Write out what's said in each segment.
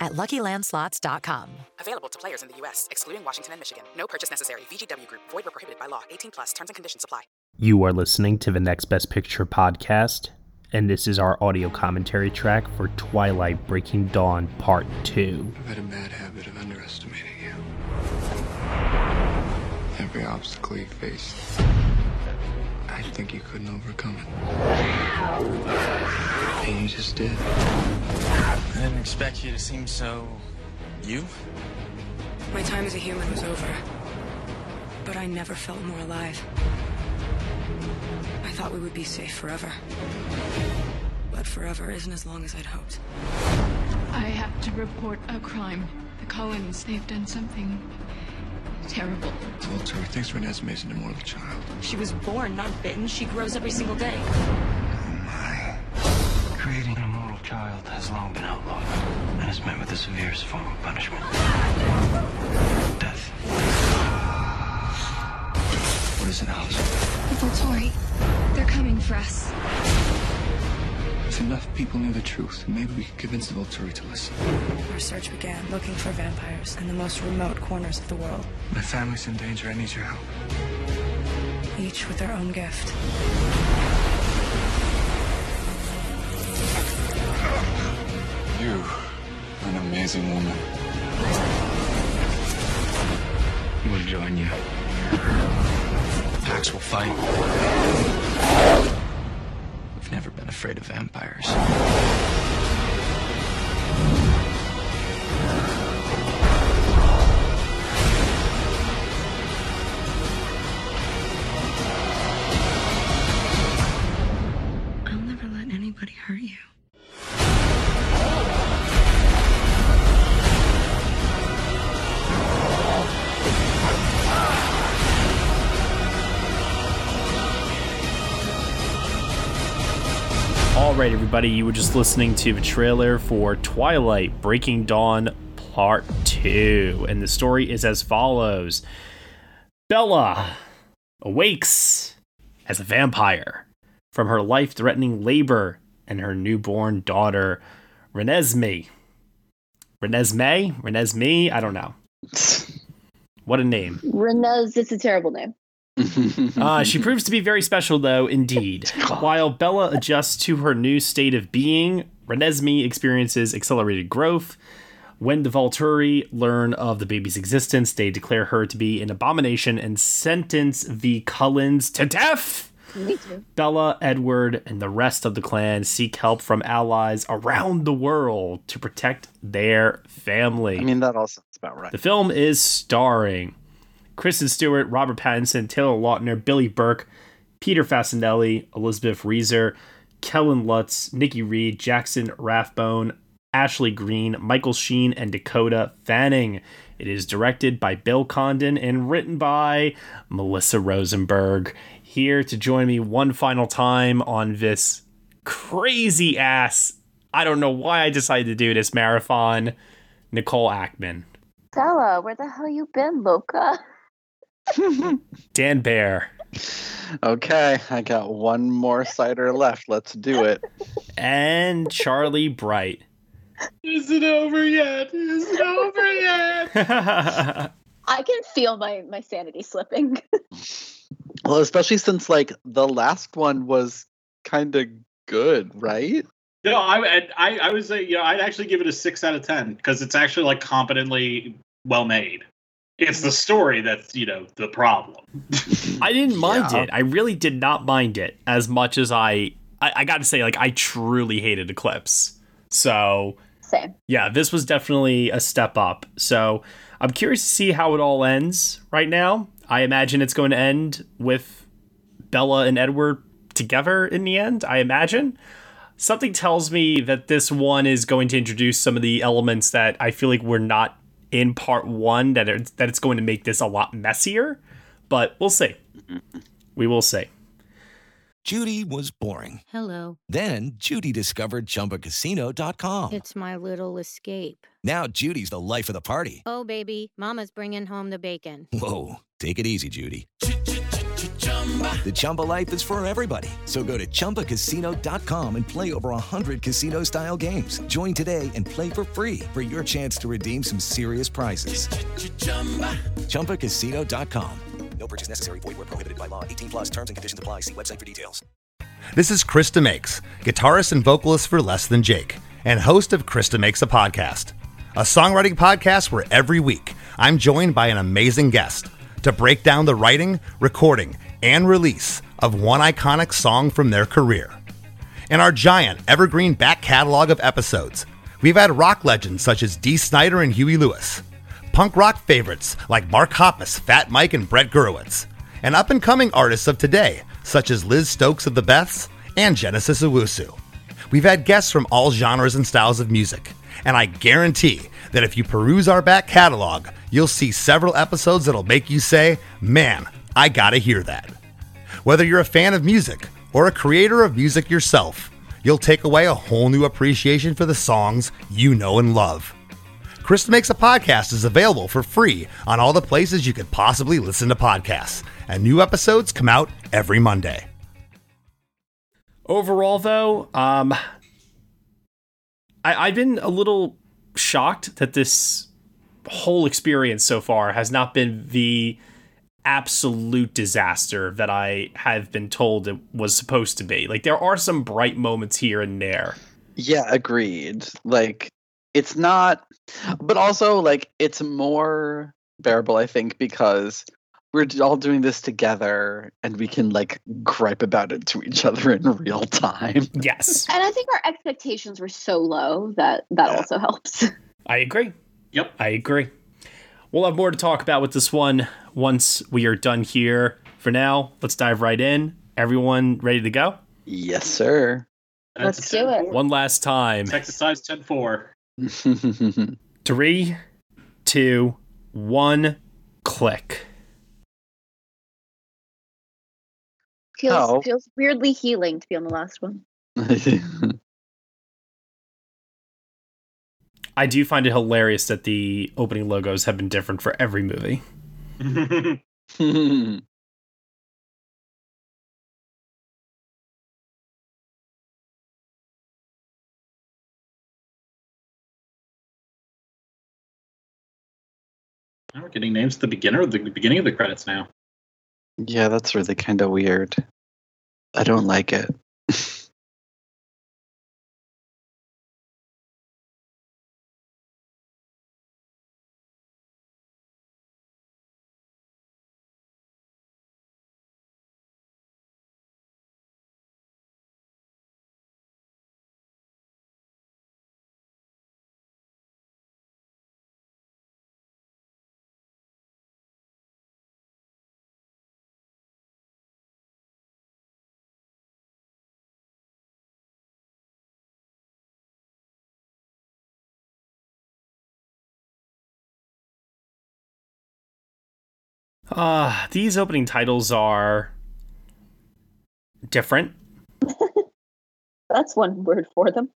at luckylandslots.com. Available to players in the U.S., excluding Washington and Michigan. No purchase necessary. VGW Group, void were prohibited by law. 18 plus terms and conditions apply. You are listening to the Next Best Picture podcast, and this is our audio commentary track for Twilight Breaking Dawn Part 2. I've had a bad habit of underestimating you. Every obstacle you faced, I think you couldn't overcome it. And you just did. I didn't expect you to seem so. you? My time as a human was over. But I never felt more alive. I thought we would be safe forever. But forever isn't as long as I'd hoped. I have to report a crime. The Cullens, they've done something terrible. Volturi thinks Renesmee is an immortal child. She was born, not bitten. She grows every single day. Oh My. Creating an immortal child has long been outlawed and is met with the severest form of punishment death. What is it, Alice? Volturi, they're coming for us. If enough people knew the truth, maybe we could convince the Volturi to listen. Our search began looking for vampires in the most remote corners of the world, My family's in danger. I need your help. each with their own gift. You are an amazing woman. We'll join you. Pax will fight. Afraid of vampires. Right, everybody, you were just listening to the trailer for Twilight Breaking Dawn Part 2, and the story is as follows Bella awakes as a vampire from her life threatening labor and her newborn daughter, Renesmee. Renesmee? Renesmee? I don't know. What a name. Renez, it's a terrible name. Uh, she proves to be very special, though, indeed. While Bella adjusts to her new state of being, Renesmee experiences accelerated growth. When the Volturi learn of the baby's existence, they declare her to be an abomination and sentence the Cullens to death. Me too. Bella, Edward, and the rest of the clan seek help from allies around the world to protect their family. I mean, that all sounds about right. The film is starring Kristen Stewart, Robert Pattinson, Taylor Lautner, Billy Burke, Peter Facinelli, Elizabeth Reeser, Kellen Lutz, Nikki Reed, Jackson Rathbone, Ashley Greene, Michael Sheen, and Dakota Fanning. It is directed by Bill Condon and written by Melissa Rosenberg. Here to join me one final time on this crazy ass, I don't know why I decided to do this marathon, Nicole Ackman. Bella, where the hell you been, Loca? Dan Bear, Okay, I got one more cider left. Let's do it. and Charlie Bright. Is it over yet? Is it over yet? I can feel my my sanity slipping. Well, especially since like the last one was kind of good, right? No, I, I, I would say, you know, I'd actually give it a six out of ten because it's actually like competently well made. It's the story that's you know the problem. I didn't mind Yeah. it. I really did not mind it as much as I. I, I got to say, like, I truly hated Eclipse. So Same. yeah, this was definitely a step up. So I'm curious to see how it all ends right now. I imagine it's going to end with Bella and Edward together in the end, I imagine. Something tells me that this one is going to introduce some of the elements that I feel like we're not in part one, that, it, that it's going to make this a lot messier, but we'll see. We will see. Judy was boring. Hello. Then Judy discovered ChumbaCasino.com. It's my little escape. Now Judy's the life of the party. Oh, baby, Mama's bringing home the bacon. Whoa, take it easy, Judy. The Chumba life is for everybody. So go to ChumbaCasino.com and play over 100 casino style games. Join today and play for free for your chance to redeem some serious prizes. ChumbaCasino.com. No purchase necessary. Void where prohibited by law. 18 plus terms and conditions apply. See website for details. This is Chris DeMakes, guitarist and vocalist for Less Than Jake, and host of Chris DeMakes a Podcast, a songwriting podcast where every week I'm joined by an amazing guest to break down the writing, recording, and release of one iconic song from their career. In our giant evergreen back catalog of episodes, we've had rock legends such as Dee Snider and Huey Lewis, punk rock favorites like Mark Hoppus, Fat Mike, and Brett Gurewitz, and up and coming artists of today such as Liz Stokes of the Beths and Genesis Owusu. We've had guests from all genres and styles of music, and I guarantee that if you peruse our back catalog, you'll see several episodes that'll make you say, Man, I gotta hear that. Whether you're a fan of music or a creator of music yourself, you'll take away a whole new appreciation for the songs you know and love. Chris DeMakes a Podcast is available for free on all the places you could possibly listen to podcasts, and new episodes come out every Monday. Overall, though, um, I, I've been a little shocked that this whole experience so far has not been the absolute disaster that I have been told it was supposed to be. Like there are some bright moments here and there. Yeah, agreed. Like it's not but also like it's more bearable I think because we're all doing this together and we can like gripe about it to each other in real time. Yes. And I think our expectations were so low that that Yeah. also helps. I agree. Yep. I agree. We'll have more to talk about with this one once we are done here. For now, let's dive right in. Everyone ready to go? Yes, sir. That's Let's do it. One last time. Texas size 10 4. Three, two, one, click. Feels Oh. feels weirdly healing to be on the last one. I do find it hilarious that the opening logos have been different for every movie. We're getting names at the beginner the beginning of the credits now. yeah, that's really kind of weird. I don't like it. Uh, these opening titles are different. That's one word for them.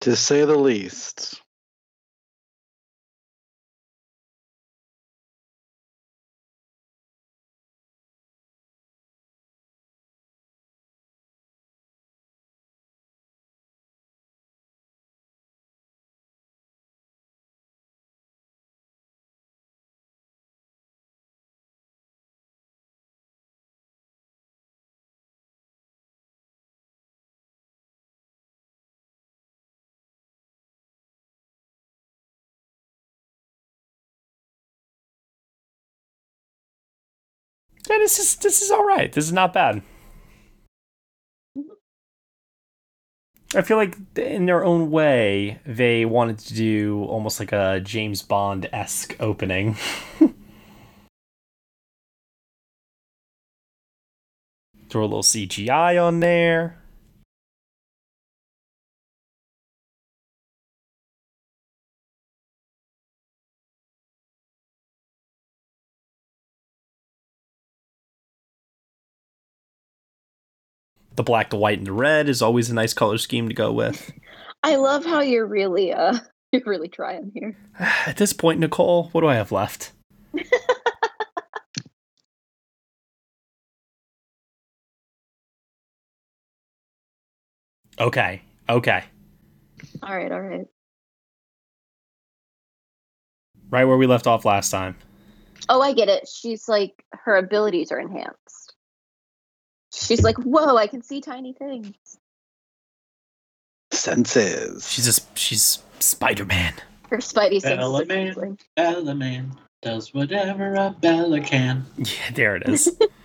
To say the least. Yeah, this is this is all right. This is not bad. I feel like in their own way, they wanted to do almost like a James Bond esque opening. Throw a little CGI on there. The black, the white, and the red is always a nice color scheme to go with. I love how you're really uh you're really trying here. At this point, Nicole, what do I have left? okay, okay. All right, all right. Right where we left off last time. Oh, I get it. She's like her abilities are enhanced. She's like, whoa, I can see tiny things. Senses. She's just she's Spider Man. Her Spidey senses. Bella man, tingling. Bella man does whatever a Bella can. Yeah, there it is.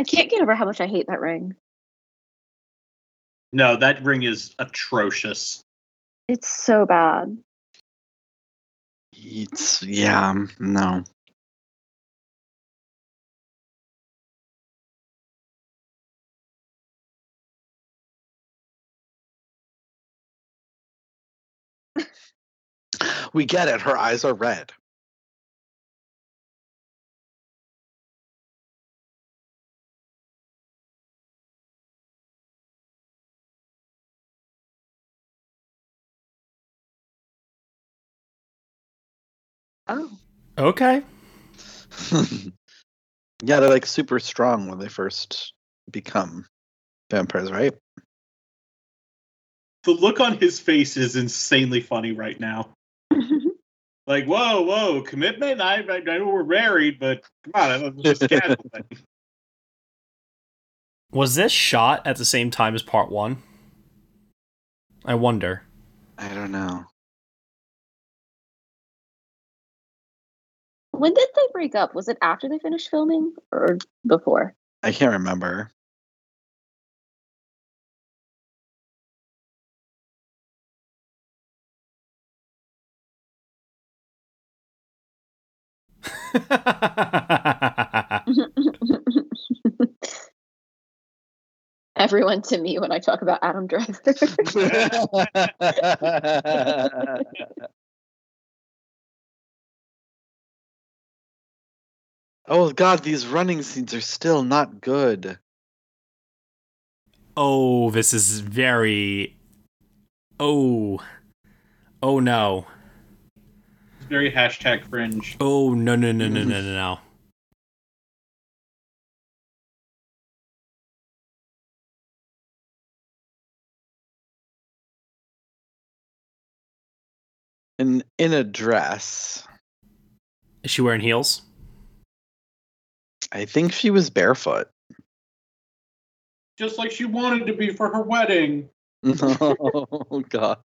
I can't get over how much I hate that ring. No, that ring is atrocious. It's so bad. It's yeah, no. We get it. Her eyes are red. Oh. okay. yeah, they're like super strong when they first become vampires, right? The look on his face is insanely funny right now. Like, whoa, whoa, commitment? I, I, I know we're married, but come on, it was just casual. Was this shot at the same time as part one? I wonder. I don't know. When did they break up? Was it after they finished filming or before? I can't remember. Everyone to me when I talk about Adam Driver. oh god, these running scenes are still not good. oh, this is very. Oh. Oh no. It's very hashtag fringe. Oh no no no no no no no. In in a dress. Is she wearing heels? I think she was barefoot. Just like she wanted to be for her wedding. oh god.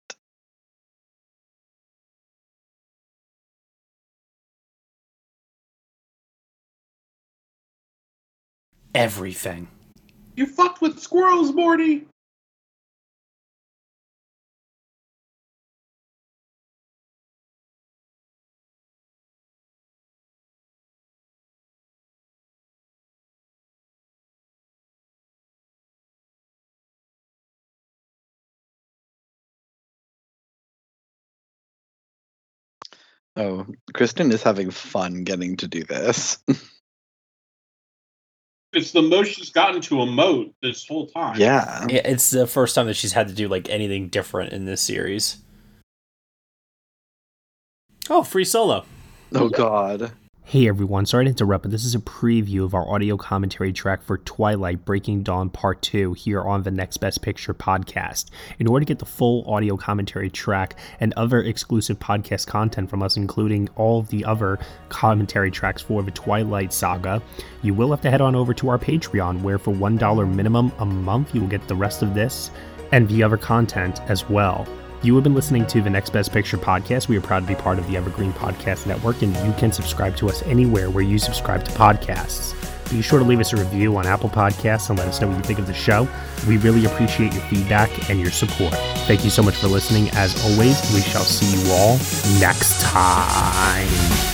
Everything. You fucked with squirrels, Morty. Oh, Kristen is having fun getting to do this. It's the most she's gotten to emote this whole time. yeah. Yeah, it's the first time that she's had to do like anything different in this series. Oh, free solo. Oh god. Hey everyone, sorry to interrupt, but this is a preview of our audio commentary track for Twilight Breaking Dawn Part 2 here on the Next Best Picture podcast. In order to get the full audio commentary track and other exclusive podcast content from us, including all of the other commentary tracks for the Twilight saga, you will have to head on over to our Patreon, where for $1 minimum a month, you will get the rest of this and the other content as well. You have been listening to the Next Best Picture podcast. We are proud to be part of the Evergreen Podcast Network, and you can subscribe to us anywhere where you subscribe to podcasts. Be sure to leave us a review on Apple Podcasts and let us know what you think of the show. We really appreciate your feedback and your support. Thank you so much for listening. As always, we shall see you all next time.